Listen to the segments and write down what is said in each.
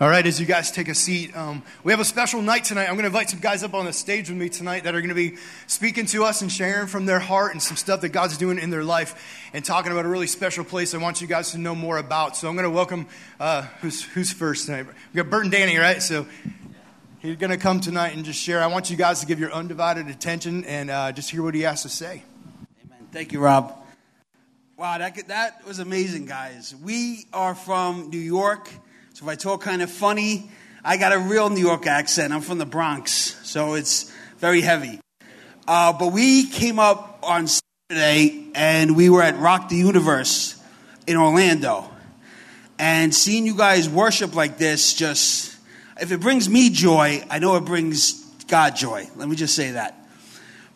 All right, as you guys take a seat, um, we have a special night tonight. I'm going to invite some guys up on the stage with me tonight that are going to be speaking to us and sharing from their heart and some stuff that God's doing in their life and talking about a really special place I want you guys to know more about. So I'm going to welcome, uh, who's, who's first tonight? We got Bert and Danny, right? So he's going to come tonight and just share. I want you guys to give your undivided attention and uh, just hear what he has to say. Amen. Thank you, Rob. Wow, that, that was amazing, guys. We are from New York. So if I talk kind of funny, I got a real New York accent. I'm from the Bronx, so it's very heavy. Uh, but we came up on Saturday and we were at Rock the Universe in Orlando. And seeing you guys worship like this just, if it brings me joy, I know it brings God joy. Let me just say that.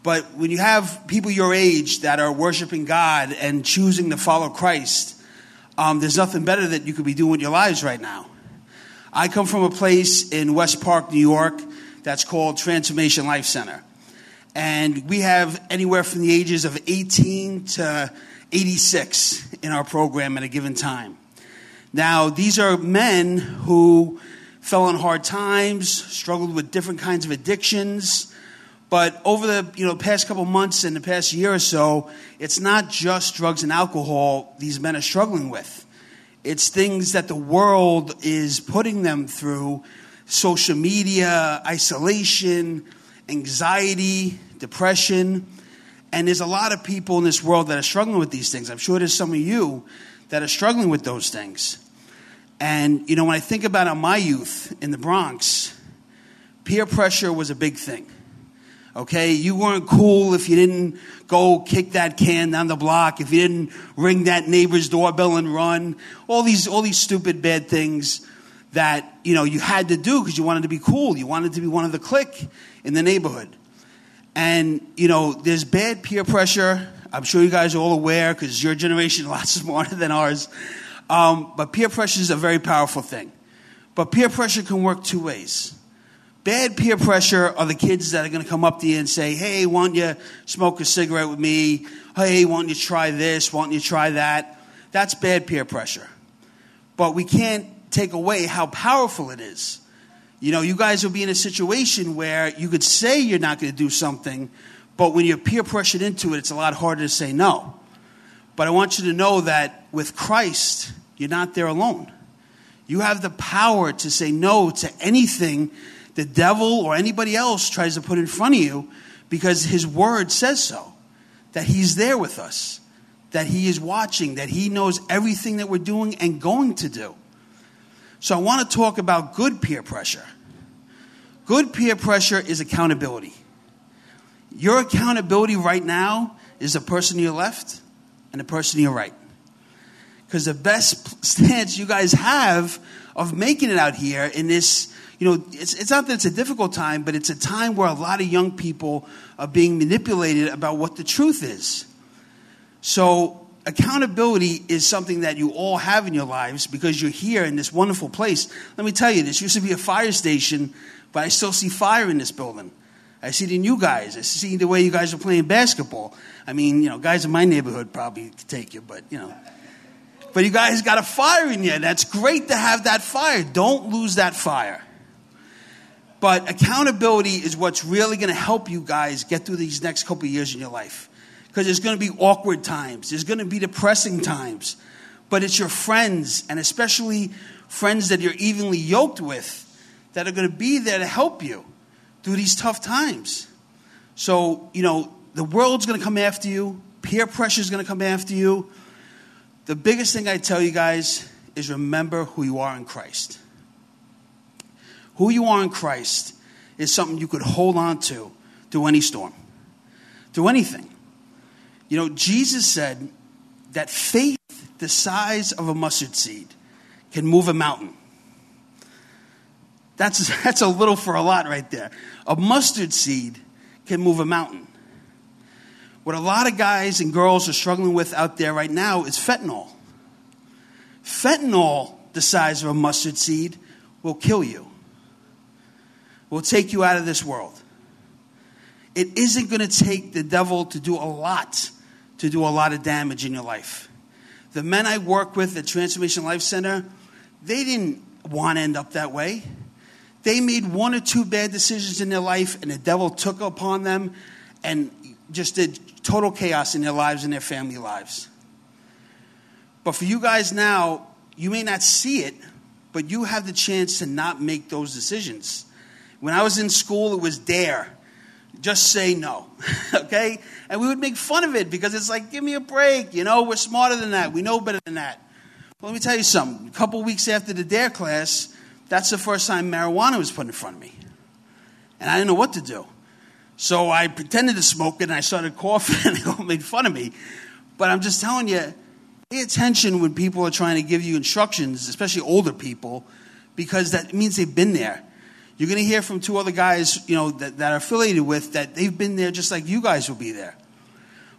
But when you have people your age that are worshiping God and choosing to follow Christ, um, there's nothing better that you could be doing with your lives right now. I come from a place in West Park, New York, that's called Transformation Life Center. And we have anywhere from the ages of 18 to 86 in our program at a given time. Now, these are men who fell on hard times, struggled with different kinds of addictions. But over the you know, past couple months and the past year or so, it's not just drugs and alcohol these men are struggling with. It's things that the world is putting them through social media, isolation, anxiety, depression. And there's a lot of people in this world that are struggling with these things. I'm sure there's some of you that are struggling with those things. And, you know, when I think about my youth in the Bronx, peer pressure was a big thing. Okay, you weren't cool if you didn't go kick that can down the block, if you didn't ring that neighbor's doorbell and run. All these, all these stupid bad things that you know you had to do because you wanted to be cool. You wanted to be one of the clique in the neighborhood. And you know, there's bad peer pressure. I'm sure you guys are all aware because your generation is a lot smarter than ours. Um, but peer pressure is a very powerful thing. But peer pressure can work two ways. Bad peer pressure are the kids that are going to come up to you and say, Hey, why don't you smoke a cigarette with me? Hey, why don't you try this? Why don't you try that? That's bad peer pressure. But we can't take away how powerful it is. You know, you guys will be in a situation where you could say you're not going to do something, but when you're peer pressured into it, it's a lot harder to say no. But I want you to know that with Christ, you're not there alone. You have the power to say no to anything the devil or anybody else tries to put in front of you because his word says so. That he's there with us, that he is watching, that he knows everything that we're doing and going to do. So I want to talk about good peer pressure. Good peer pressure is accountability. Your accountability right now is the person to your left and the person to your right. Because the best stance you guys have of making it out here in this you know, it's, it's not that it's a difficult time, but it's a time where a lot of young people are being manipulated about what the truth is. So, accountability is something that you all have in your lives because you're here in this wonderful place. Let me tell you, this used to be a fire station, but I still see fire in this building. I see it in you guys. I see the way you guys are playing basketball. I mean, you know, guys in my neighborhood probably take you, but, you know. But you guys got a fire in you. That's great to have that fire. Don't lose that fire. But accountability is what's really going to help you guys get through these next couple years in your life. Because there's going to be awkward times, there's going to be depressing times. But it's your friends, and especially friends that you're evenly yoked with, that are going to be there to help you through these tough times. So, you know, the world's going to come after you, peer pressure is going to come after you. The biggest thing I tell you guys is remember who you are in Christ. Who you are in Christ is something you could hold on to through any storm, through anything. You know, Jesus said that faith the size of a mustard seed can move a mountain. That's, that's a little for a lot right there. A mustard seed can move a mountain. What a lot of guys and girls are struggling with out there right now is fentanyl. Fentanyl, the size of a mustard seed, will kill you will take you out of this world. It isn't going to take the devil to do a lot to do a lot of damage in your life. The men I work with at Transformation Life Center, they didn't want to end up that way. They made one or two bad decisions in their life, and the devil took upon them and just did total chaos in their lives and their family lives. But for you guys now, you may not see it, but you have the chance to not make those decisions. When I was in school, it was DARE. Just say no, okay? And we would make fun of it because it's like, give me a break. You know, we're smarter than that. We know better than that. Well, let me tell you something. A couple weeks after the DARE class, that's the first time marijuana was put in front of me. And I didn't know what to do. So I pretended to smoke it and I started coughing and they all made fun of me. But I'm just telling you, pay attention when people are trying to give you instructions, especially older people, because that means they've been there. You're going to hear from two other guys, you know, that, that are affiliated with that they've been there just like you guys will be there.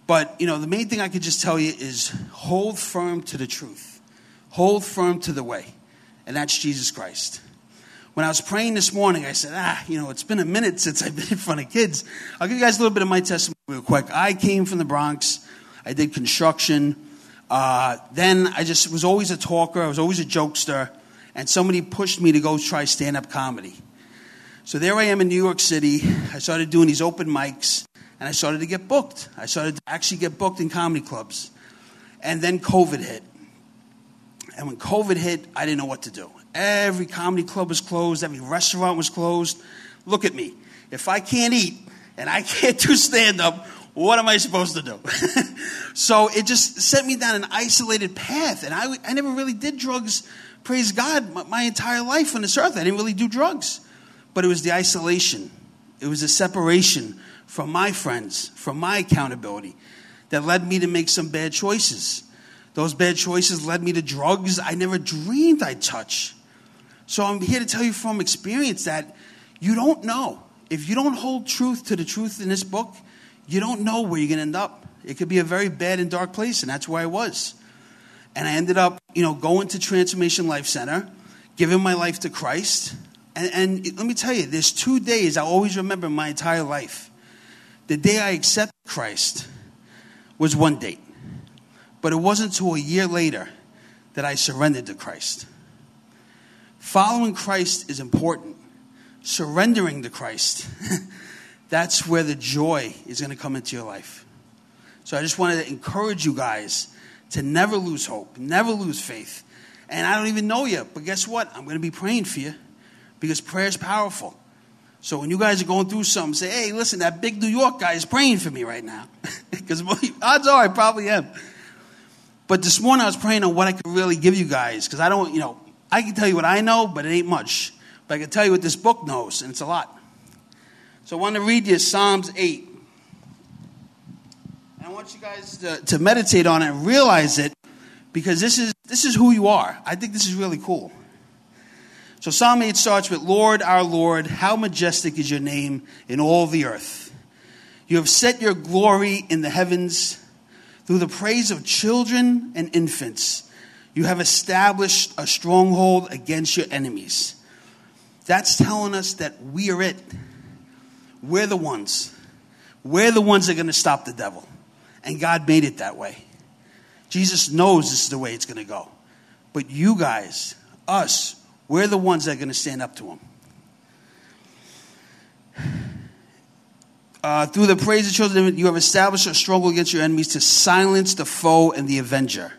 But, you know, the main thing I could just tell you is hold firm to the truth. Hold firm to the way. And that's Jesus Christ. When I was praying this morning, I said, ah, you know, it's been a minute since I've been in front of kids. I'll give you guys a little bit of my testimony real quick. I came from the Bronx. I did construction. Uh, then I just was always a talker. I was always a jokester. And somebody pushed me to go try stand up comedy. So there I am in New York City. I started doing these open mics and I started to get booked. I started to actually get booked in comedy clubs. And then COVID hit. And when COVID hit, I didn't know what to do. Every comedy club was closed, every restaurant was closed. Look at me. If I can't eat and I can't do stand up, what am I supposed to do? so it just sent me down an isolated path. And I, I never really did drugs, praise God, my, my entire life on this earth. I didn't really do drugs. But it was the isolation, it was the separation from my friends, from my accountability that led me to make some bad choices. Those bad choices led me to drugs I never dreamed I'd touch. So I'm here to tell you from experience that you don't know. If you don't hold truth to the truth in this book, you don't know where you're going to end up. It could be a very bad and dark place, and that's where I was. And I ended up, you know, going to Transformation Life Center, giving my life to Christ. And, and let me tell you, there's two days I always remember my entire life. The day I accepted Christ was one date. But it wasn't until a year later that I surrendered to Christ. Following Christ is important. Surrendering to Christ, that's where the joy is going to come into your life. So I just wanted to encourage you guys to never lose hope, never lose faith. And I don't even know you, but guess what? I'm going to be praying for you because prayer is powerful. So when you guys are going through something, say, hey, listen, that big New York guy is praying for me right now. Because odds are I probably am. But this morning I was praying on what I could really give you guys because I don't, you know, I can tell you what I know, but it ain't much. But I can tell you what this book knows, and it's a lot. So I want to read you Psalms 8. And I want you guys to, to meditate on it and realize it because this is, this is who you are. I think this is really cool. So Psalm 8 starts with Lord, our Lord, how majestic is your name in all the earth. You have set your glory in the heavens through the praise of children and infants you have established a stronghold against your enemies. That's telling us that we are it. We're the ones. We're the ones that are going to stop the devil. And God made it that way. Jesus knows this is the way it's going to go. But you guys, us, we're the ones that are going to stand up to him. Uh, through the praise of children, you have established a struggle against your enemies to silence the foe and the avenger.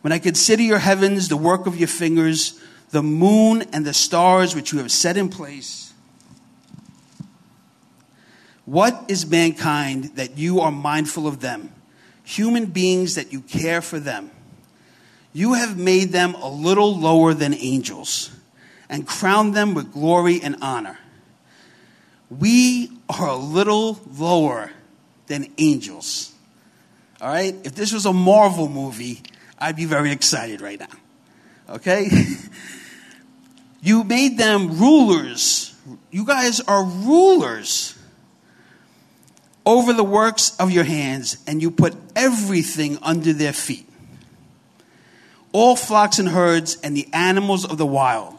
When I consider your heavens, the work of your fingers, the moon and the stars which you have set in place, what is mankind that you are mindful of them? Human beings that you care for them. You have made them a little lower than angels and crowned them with glory and honor. We are a little lower than angels. All right? If this was a Marvel movie, I'd be very excited right now. Okay? you made them rulers. You guys are rulers over the works of your hands, and you put everything under their feet all flocks and herds, and the animals of the wild,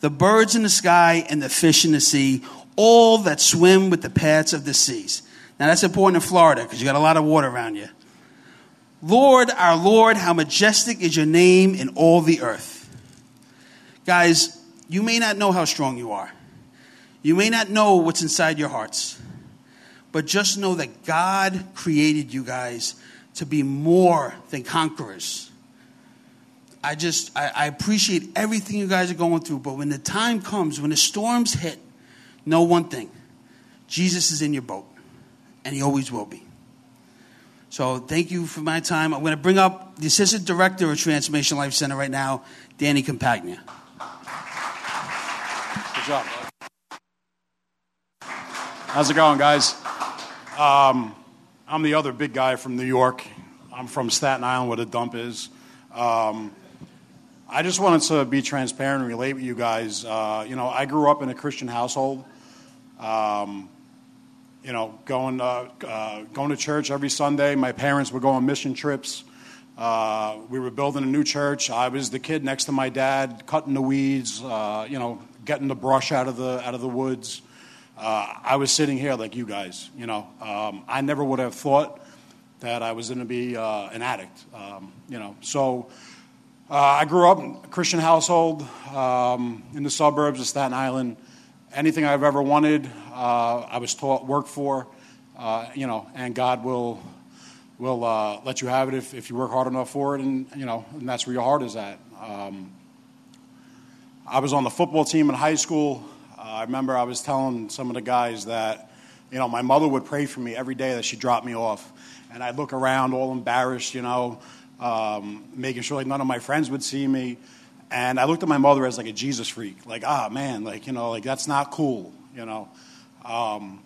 the birds in the sky, and the fish in the sea, all that swim with the paths of the seas. Now, that's important in Florida because you got a lot of water around you. Lord, our Lord, how majestic is your name in all the earth. Guys, you may not know how strong you are. You may not know what's inside your hearts. But just know that God created you guys to be more than conquerors. I just, I, I, appreciate everything you guys are going through, but when the time comes, when the storms hit, know one thing Jesus is in your boat, and he always will be. So thank you for my time. I'm going to bring up the Assistant Director of Transformation Life Center right now, Danny Compagna. Good job. How's it going, guys? Um, I'm the other big guy from New York. I'm from Staten Island, where the dump is. Um, I just wanted to be transparent and relate with you guys. Uh, you know, I grew up in a Christian household. Um, you know, going uh, uh, going to church every Sunday. My parents would go on mission trips. Uh, we were building a new church. I was the kid next to my dad, cutting the weeds. Uh, you know, getting the brush out of the out of the woods. Uh, I was sitting here like you guys. You know, um, I never would have thought that I was going to be uh, an addict. Um, you know, so I grew up in a Christian household um, in the suburbs of Staten Island. Anything I've ever wanted, uh, I was taught, work for. Uh, you know, and God will will uh, let you have it if, if you work hard enough for it, and you know, and that's where your heart is at. Um, I was on the football team in high school. I remember I was telling some of the guys that, you know, my mother would pray for me every day that she dropped me off. And I'd look around all embarrassed, you know, um, making sure like none of my friends would see me. And I looked at my mother as like a Jesus freak, like, ah, man, like, you know, like that's not cool, you know. Um,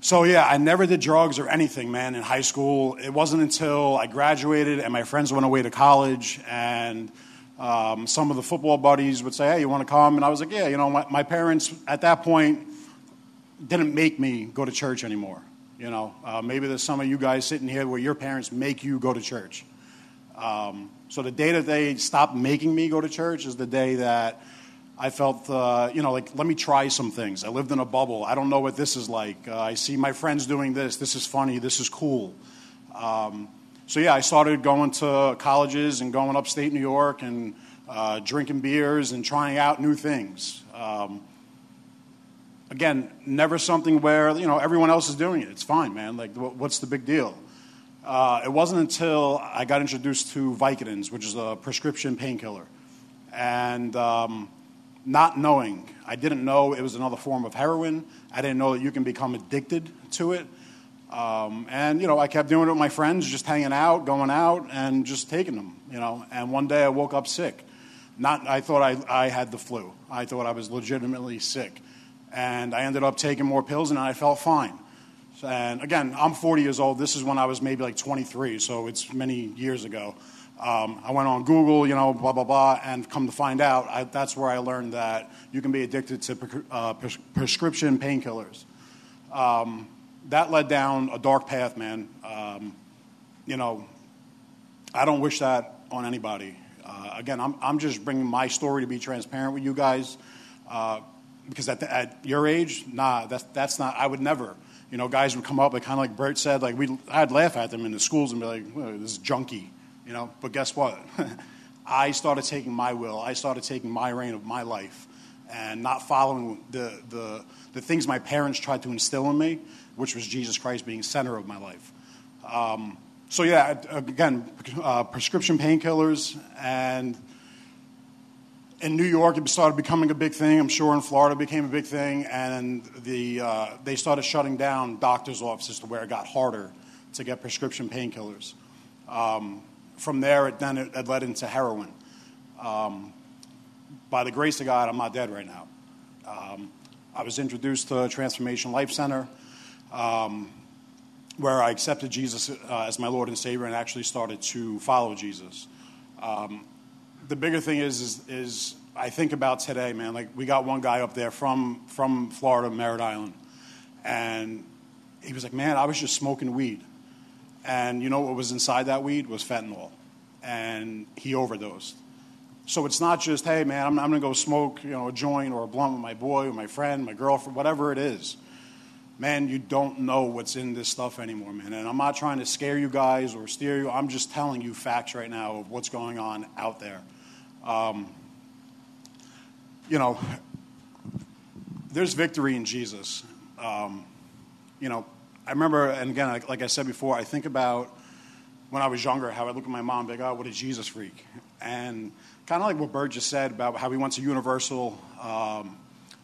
so yeah, I never did drugs or anything, man, in high school. It wasn't until I graduated and my friends went away to college and um, some of the football buddies would say, hey, you want to come? And I was like, yeah, you know, my, my parents at that point didn't make me go to church anymore. You know, uh, maybe there's some of you guys sitting here where your parents make you go to church. Um, so the day that they stopped making me go to church is the day that I felt, uh, you know, like, let me try some things. I lived in a bubble. I don't know what this is like. Uh, I see my friends doing this. This is funny. This is cool. Um, so yeah, I started going to colleges and going upstate New York and uh, drinking beers and trying out new things. Um, again, never something where you know everyone else is doing it. It's fine, man. Like, what's the big deal? Uh, it wasn't until I got introduced to Vicodins, which is a prescription painkiller, and um, not knowing, I didn't know it was another form of heroin. I didn't know that you can become addicted to it. Um, and, you know, I kept doing it with my friends, just hanging out, going out, and just taking them, you know. And one day I woke up sick. Not, I thought I, I had the flu. I thought I was legitimately sick. And I ended up taking more pills, and I felt fine. And again, I'm 40 years old. This is when I was maybe like 23, so it's many years ago. Um, I went on Google, you know, blah, blah, blah, and come to find out, I, that's where I learned that you can be addicted to uh, pres- prescription painkillers. Um, that led down a dark path, man. Um, you know, I don't wish that on anybody. Uh, again, I'm, I'm just bringing my story to be transparent with you guys. Uh, because at, the, at your age, nah, that's, that's not, I would never. You know, guys would come up, like kind of like Bert said, like we, I'd laugh at them in the schools and be like, well, this is junkie, you know. But guess what? I started taking my will. I started taking my reign of my life and not following the, the, the things my parents tried to instill in me which was Jesus Christ being center of my life. Um, so yeah, again, uh, prescription painkillers, and in New York it started becoming a big thing. I'm sure in Florida it became a big thing, and the uh, they started shutting down doctors' offices to where it got harder to get prescription painkillers. Um, from there, it then it, it led into heroin. Um, by the grace of God, I'm not dead right now. Um, I was introduced to Transformation Life Center um, where I accepted Jesus uh, as my Lord and Savior and actually started to follow Jesus. Um, the bigger thing is, is, is, I think about today, man. Like we got one guy up there from from Florida, Merritt Island, and he was like, "Man, I was just smoking weed, and you know what was inside that weed was fentanyl, and he overdosed." So it's not just, "Hey, man, I'm, I'm going to go smoke, you know, a joint or a blunt with my boy or my friend, my girlfriend, whatever it is." man, you don't know what's in this stuff anymore, man. And I'm not trying to scare you guys or steer you. I'm just telling you facts right now of what's going on out there. Um, you know, there's victory in Jesus. Um, you know, I remember, and again, like, like, I said before, I think about when I was younger, how I look at my mom like, oh, what a Jesus freak. And kind of like what Bert just said about how he went to Universal, um,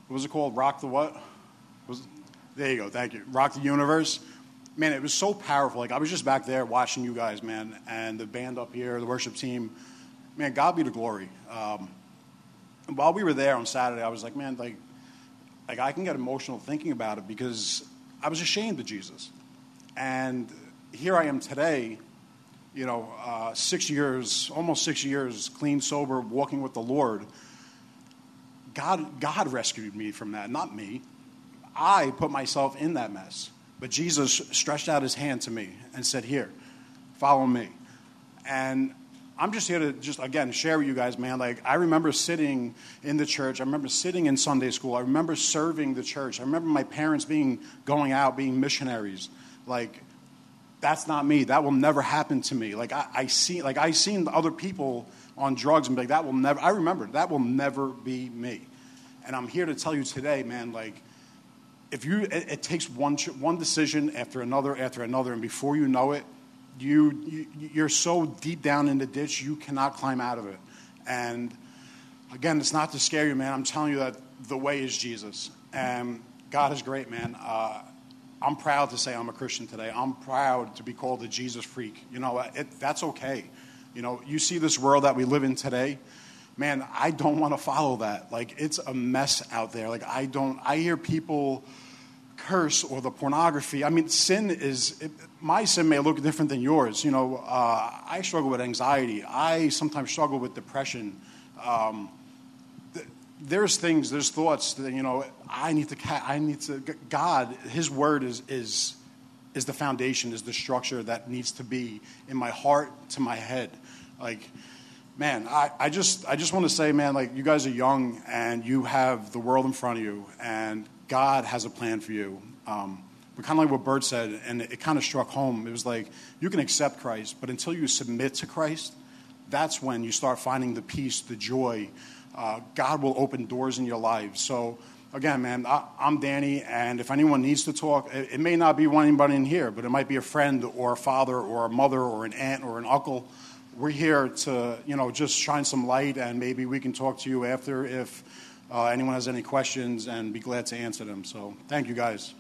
what was it called? Rock the what? Was, there you go, thank you. Rock the Universe. Man, it was so powerful. Like, I was just back there watching you guys, man, and the band up here, the worship team. Man, God be the glory. Um, while we were there on Saturday, I was like, man, like, like I can get emotional thinking about it because I was ashamed of Jesus. And here I am today, you know, uh, six years, almost six years, clean, sober, walking with the Lord. God, God rescued me from that, not me. I put myself in that mess. But Jesus stretched out his hand to me and said, Here, follow me. And I'm just here to just again share with you guys, man. Like I remember sitting in the church. I remember sitting in Sunday school. I remember serving the church. I remember my parents being going out, being missionaries. Like that's not me. That will never happen to me. Like I, I see, like I seen other people on drugs and be like, that will never. I remember that will never be me. And I'm here to tell you today, man. Like if you, it, it takes one one decision after another after another, and before you know it you, you, are so deep down in the ditch, you cannot climb out of it. And again, it's not to scare you, man. I'm telling you that the way is Jesus. And God is great, man. Uh, I'm proud to say I'm a Christian today. I'm proud to be called a Jesus freak. You know, it, that's okay. You know, you see this world that we live in today. Man, I don't want to follow that. Like, it's a mess out there. Like, I don't, I hear people curse or the pornography. I mean, sin is, it, my sin may look different than yours. You know, uh, I struggle with anxiety. I sometimes struggle with depression. Um, th- there's things, there's thoughts that, you know, I need to, I need to, God, His word is, is, is the foundation, is the structure that needs to be in my heart to my head. Like, man, I, I just I just want to say, man, like you guys are young and you have the world in front of you, and God has a plan for you. Um, but kind of like what Bert said, and it, it kind of struck home. It was like you can accept Christ, but until you submit to Christ, that's when you start finding the peace, the joy. Uh, God will open doors in your life. So again, man, I, am Danny, and if anyone needs to talk, it, it, may not be one anybody in here, but it might be a friend or a father or a mother or an aunt or an uncle. We're here to, you know, just shine some light, and maybe we can talk to you after if uh, anyone has any questions, and be glad to answer them. So thank you, guys.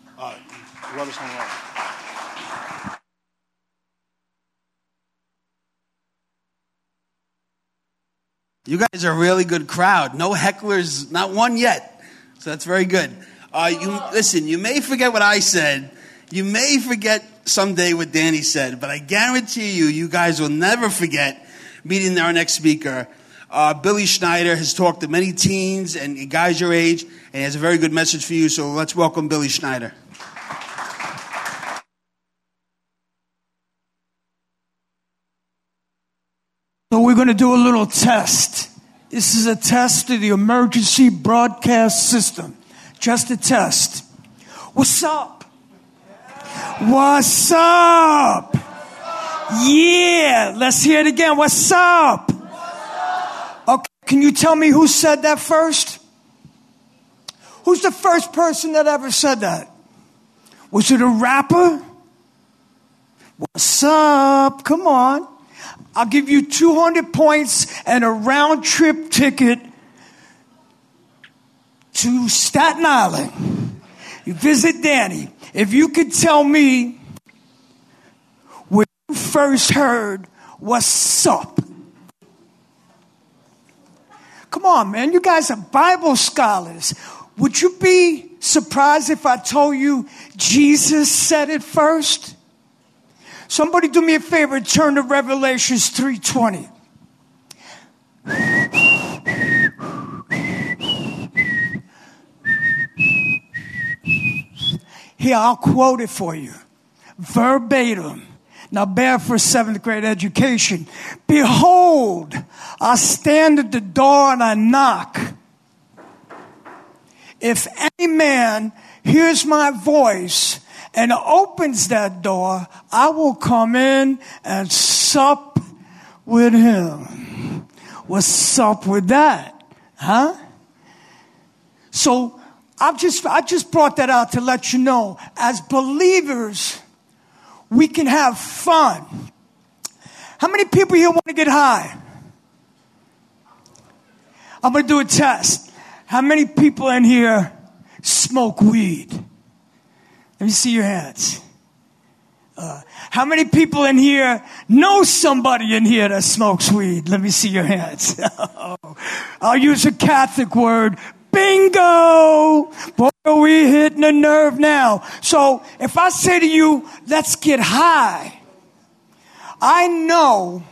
You guys are a really good crowd. No hecklers, not one yet. So that's very good. Uh, you listen. You may forget what I said. You may forget someday what Danny said, but I guarantee you, you guys will never forget meeting our next speaker. Uh, Billy Schneider has talked to many teens and guys your age, and he has a very good message for you. So let's welcome Billy Schneider. Going to do a little test. This is a test of the emergency broadcast system. Just a test. What's up? What's up? Yeah, let's hear it again. What's up? Okay, can you tell me who said that first? Who's the first person that ever said that? Was it a rapper? What's up? Come on. I'll give you 200 points and a round trip ticket to Staten Island. You visit Danny. If you could tell me where you first heard what's up. Come on, man. You guys are Bible scholars. Would you be surprised if I told you Jesus said it first? Somebody do me a favor, turn to Revelations 3:20. Here, I'll quote it for you. Verbatim. Now, bear for seventh grade education. Behold, I stand at the door and I knock. If any man hears my voice and opens that door, I will come in and sup with him. What's up with that? Huh? So I've just, I just brought that out to let you know, as believers, we can have fun. How many people here want to get high? I'm going to do a test. How many people in here smoke weed? Let me see your hands. Uh, how many people in here know somebody in here that smokes weed? Let me see your hands. I'll use a Catholic word. Bingo! Boy, are we hitting a nerve now. So if I say to you, let's get high, I know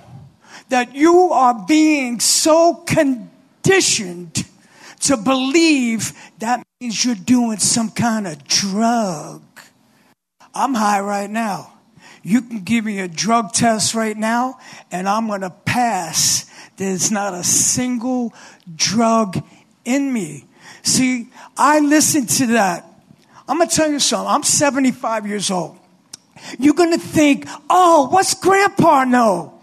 that you are being so conditioned to believe that means you're doing some kind of drug. I'm high right now. You can give me a drug test right now, and I'm going to pass. There's not a single drug in me. See, I listen to that. I'm going to tell you something. I'm 75 years old. You're going to think, oh, what's grandpa know?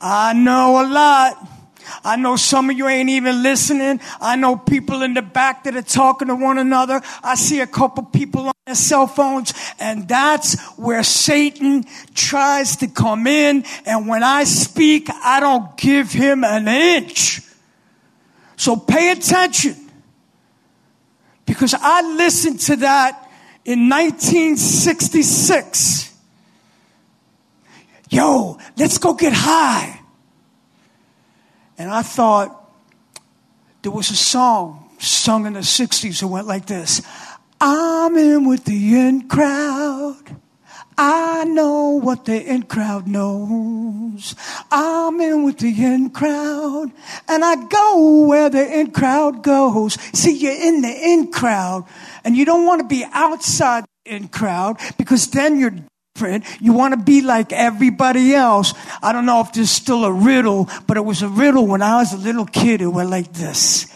I know a lot. I know some of you ain't even listening. I know people in the back that are talking to one another. I see a couple people cell phones, and that's where Satan tries to come in. And when I speak, I don't give him an inch. So pay attention. Because I listened to that in 1966. Yo, let's go get high. And I thought there was a song sung in the 60s that went like this I'm in with the in crowd. I know what the in crowd knows. I'm in with the in crowd, and I go where the in crowd goes. See, you're in the in crowd, and you don't want to be outside the in crowd because then you're different. You want to be like everybody else. I don't know if there's still a riddle, but it was a riddle when I was a little kid. It went like this.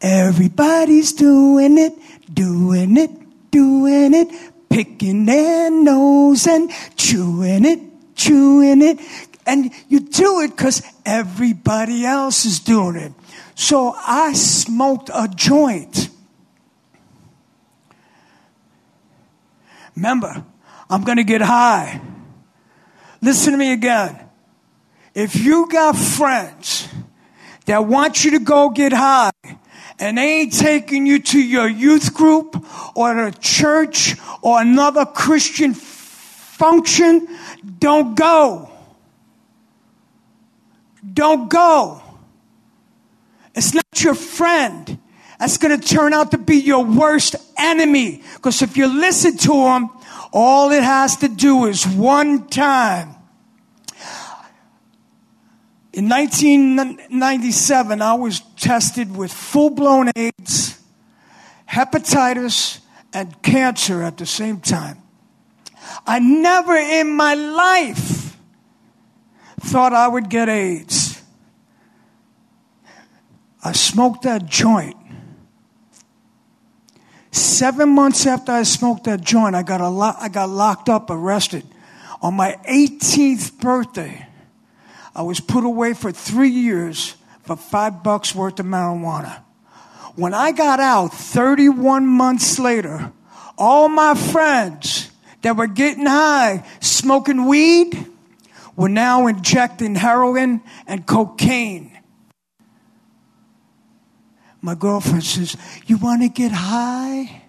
Everybody's doing it, doing it, doing it, picking their nose and chewing it, chewing it. And you do it because everybody else is doing it. So I smoked a joint. Remember, I'm going to get high. Listen to me again. If you got friends that want you to go get high and they ain't taking you to your youth group or a church or another Christian function, don't go. Don't go. It's not your friend. That's going to turn out to be your worst enemy. Because if you listen to them, all it has to do is one time. In 1997, I was tested with full blown AIDS, hepatitis, and cancer at the same time. I never in my life thought I would get AIDS. I smoked that joint Seven months after I smoked that joint, I got, a lo- I got locked up, arrested. On my 18th birthday, I was put away for three years for five bucks worth of marijuana. When I got out 31 months later, all my friends that were getting high, smoking weed, were now injecting heroin and cocaine my girlfriend says, You want to get high?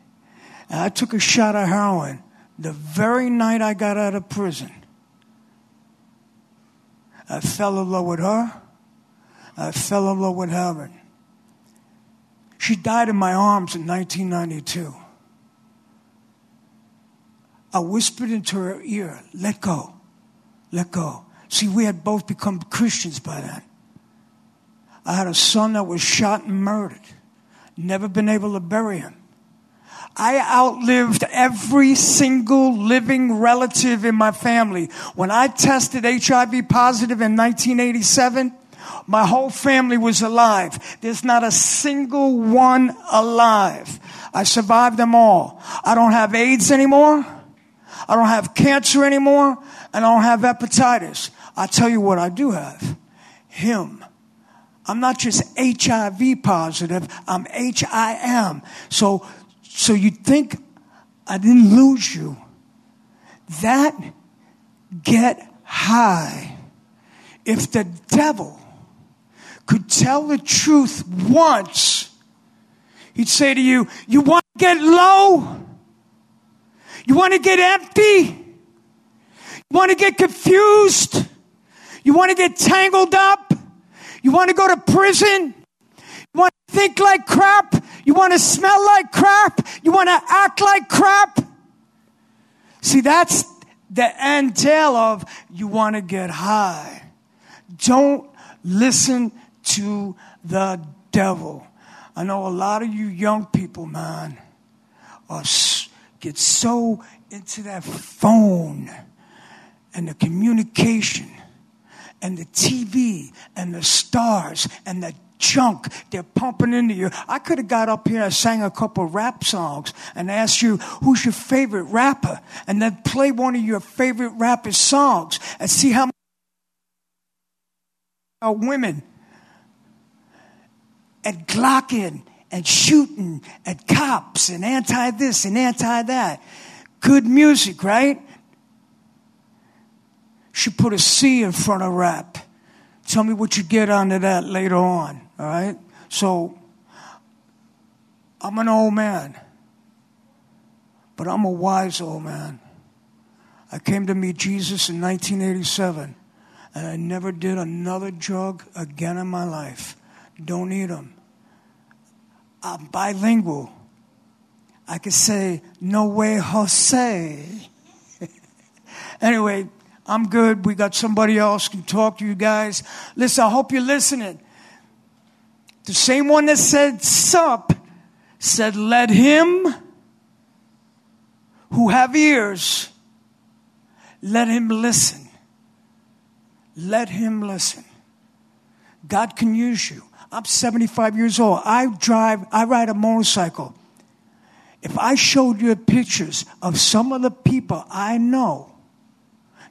And I took a shot of heroin the very night I got out of prison. I fell in love with her. I fell in love with heaven. She died in my arms in 1992. I whispered into her ear, Let go, let go. See, we had both become Christians by then. I had a son that was shot and murdered. Never been able to bury him. I outlived every single living relative in my family. When I tested HIV positive in 1987, my whole family was alive. There's not a single one alive. I survived them all. I don't have AIDS anymore. I don't have cancer anymore. And I don't have hepatitis. I tell you what I do have. Him. I'm not just HIV positive, I'm HIM. So, so you think I didn't lose you. That get high. If the devil could tell the truth once, he'd say to you, You want to get low? You want to get empty? You want to get confused? You want to get tangled up? You want to go to prison? You want to think like crap? You want to smell like crap? You want to act like crap? See, that's the entail of you want to get high. Don't listen to the devil. I know a lot of you young people, man, are, get so into that phone and the communication and the TV and the stars and the junk they're pumping into you. I could have got up here and sang a couple rap songs and asked you who's your favorite rapper and then play one of your favorite rapper's songs and see how many women at glocking and shooting at cops and anti this and anti that. Good music, right? Should put a C in front of rap. Tell me what you get onto that later on, all right? So, I'm an old man, but I'm a wise old man. I came to meet Jesus in 1987, and I never did another drug again in my life. Don't need them. I'm bilingual. I could say, no way, Jose. anyway, I'm good. We got somebody else can talk to you guys. Listen, I hope you're listening. The same one that said sup said, let him who have ears, let him listen. Let him listen. God can use you. I'm 75 years old. I drive, I ride a motorcycle. If I showed you pictures of some of the people I know,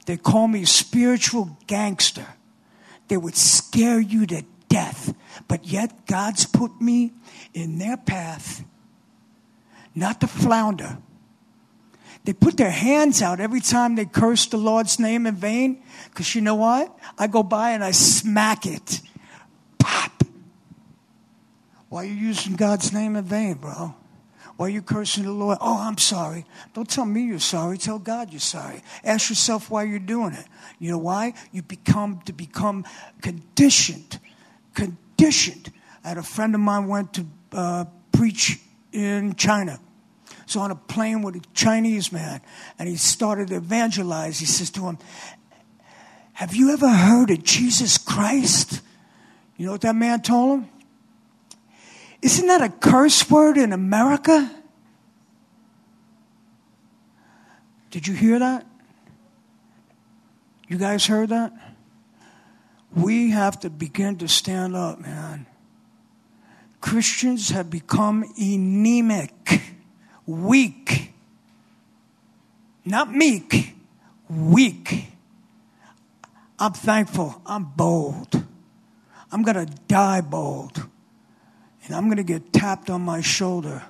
they call me spiritual gangster. They would scare you to death. But yet, God's put me in their path, not to flounder. They put their hands out every time they curse the Lord's name in vain. Because you know what? I go by and I smack it. Pop. Why are you using God's name in vain, bro? Why are you cursing the Lord? Oh, I'm sorry. Don't tell me you're sorry. Tell God you're sorry. Ask yourself why you're doing it. You know why? You become to become conditioned. Conditioned. I had a friend of mine went to uh, preach in China. So on a plane with a Chinese man, and he started to evangelize. He says to him, "Have you ever heard of Jesus Christ?" You know what that man told him? Isn't that a curse word in America? Did you hear that? You guys heard that? We have to begin to stand up, man. Christians have become anemic, weak, not meek, weak. I'm thankful. I'm bold. I'm going to die bold. And I'm going to get tapped on my shoulder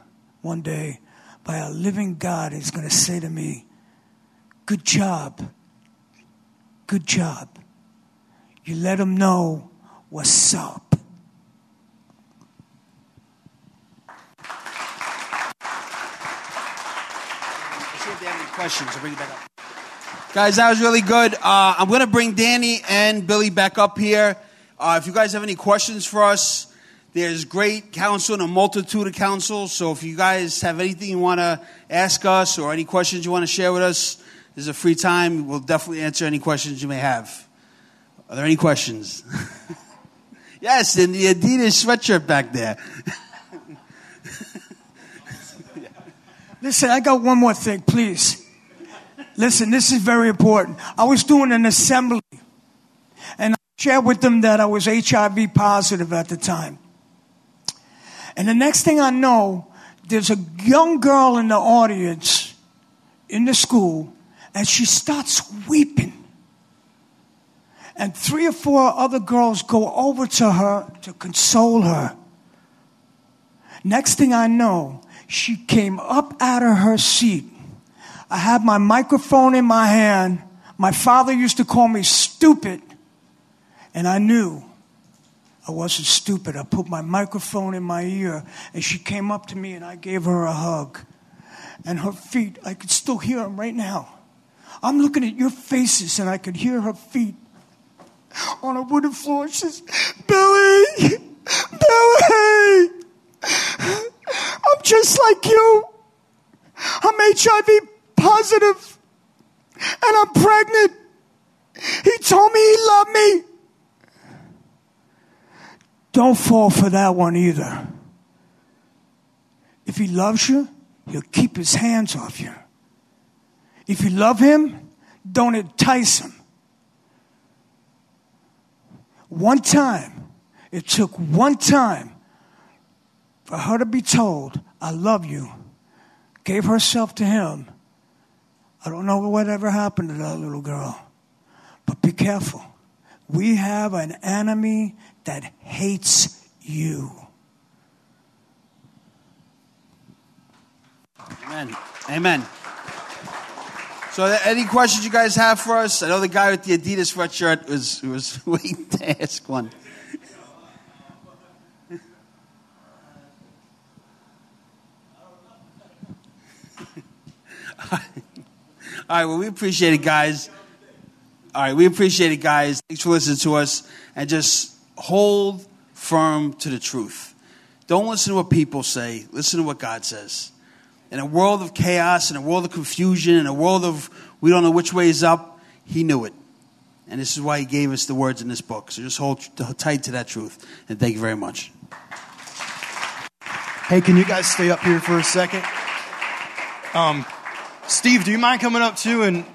one day by a living God who's going to say to me, Good job. Good job. You let him know what's up. Questions. I'll bring back up. Guys, that was really good. Uh, I'm going to bring Danny and Billy back up here. Uh, if you guys have any questions for us, there's great counsel and a multitude of counsel. So if you guys have anything you want to ask us or any questions you want to share with us, this is a free time. We'll definitely answer any questions you may have. Are there any questions? yes, in the Adidas sweatshirt back there. Listen, I got one more thing, please. Listen, this is very important. I was doing an assembly, and I shared with them that I was HIV positive at the time. And the next thing I know, there's a young girl in the audience in the school, and she starts weeping. and three or four other girls go over to her to console her. Next thing I know, she came up out of her seat. I had my microphone in my hand. My father used to call me stupid, and I knew I wasn't stupid. I put my microphone in my ear, and she came up to me, and I gave her a hug. And her feet, I could still hear them right now. I'm looking at your faces, and I could hear her feet on a wooden floor. She says, Billy, Billy, I'm just like you. I'm HIV positive, and I'm pregnant. He told me he loved me. Don't fall for that one either. If he loves you, he'll keep his hands off you. If you love him, don't entice him. One time, it took one time for her to be told, I love you, gave herself to him. I don't know whatever happened to that little girl, but be careful. We have an enemy that hates you. Amen. Amen. So, any questions you guys have for us? I know the guy with the Adidas sweatshirt was was waiting to ask one. All right. Well, we appreciate it, guys. All right, we appreciate it, guys. Thanks for listening to us, and just hold firm to the truth. Don't listen to what people say. Listen to what God says. In a world of chaos, in a world of confusion, in a world of we don't know which way is up, He knew it. And this is why He gave us the words in this book. So just hold tight to that truth. And thank you very much. Hey, can you guys stay up here for a second? Um, Steve, do you mind coming up too? And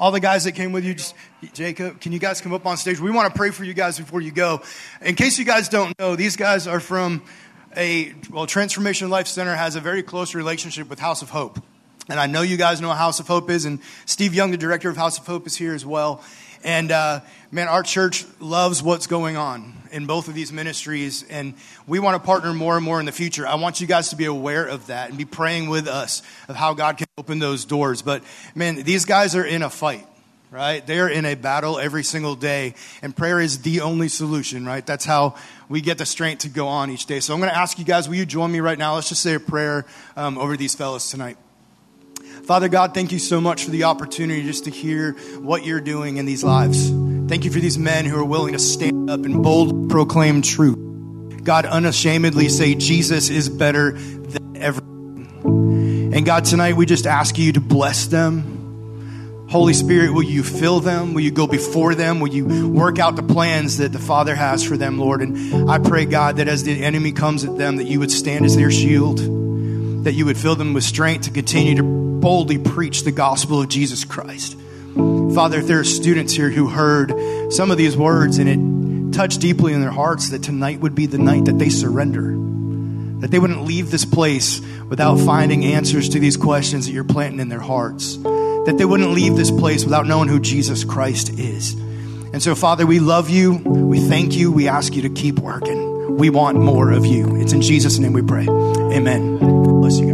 all the guys that came with you, just Jacob, can you guys come up on stage? We want to pray for you guys before you go. In case you guys don't know, these guys are from a, well, Transformation Life Center has a very close relationship with House of Hope. And I know you guys know what House of Hope is, and Steve Young, the director of House of Hope, is here as well. And uh, man, our church loves what's going on in both of these ministries, and we want to partner more and more in the future. I want you guys to be aware of that and be praying with us of how God can open those doors. But man, these guys are in a fight right? They're in a battle every single day, and prayer is the only solution, right? That's how we get the strength to go on each day. So I'm going to ask you guys, will you join me right now? Let's just say a prayer um, over these fellows tonight. Father God, thank you so much for the opportunity just to hear what you're doing in these lives. Thank you for these men who are willing to stand up and bold proclaim truth. God, unashamedly say Jesus is better than ever. And God, tonight we just ask you to bless them Holy Spirit, will you fill them? Will you go before them? Will you work out the plans that the Father has for them, Lord? And I pray, God, that as the enemy comes at them, that you would stand as their shield, that you would fill them with strength to continue to boldly preach the gospel of Jesus Christ. Father, if there are students here who heard some of these words and it touched deeply in their hearts, that tonight would be the night that they surrender, that they wouldn't leave this place without finding answers to these questions that you're planting in their hearts that they wouldn't leave this place without knowing who Jesus Christ is. And so, Father, we love you. We thank you. We ask you to keep working. We want more of you. It's in Jesus' name we pray. Amen. Bless you guys.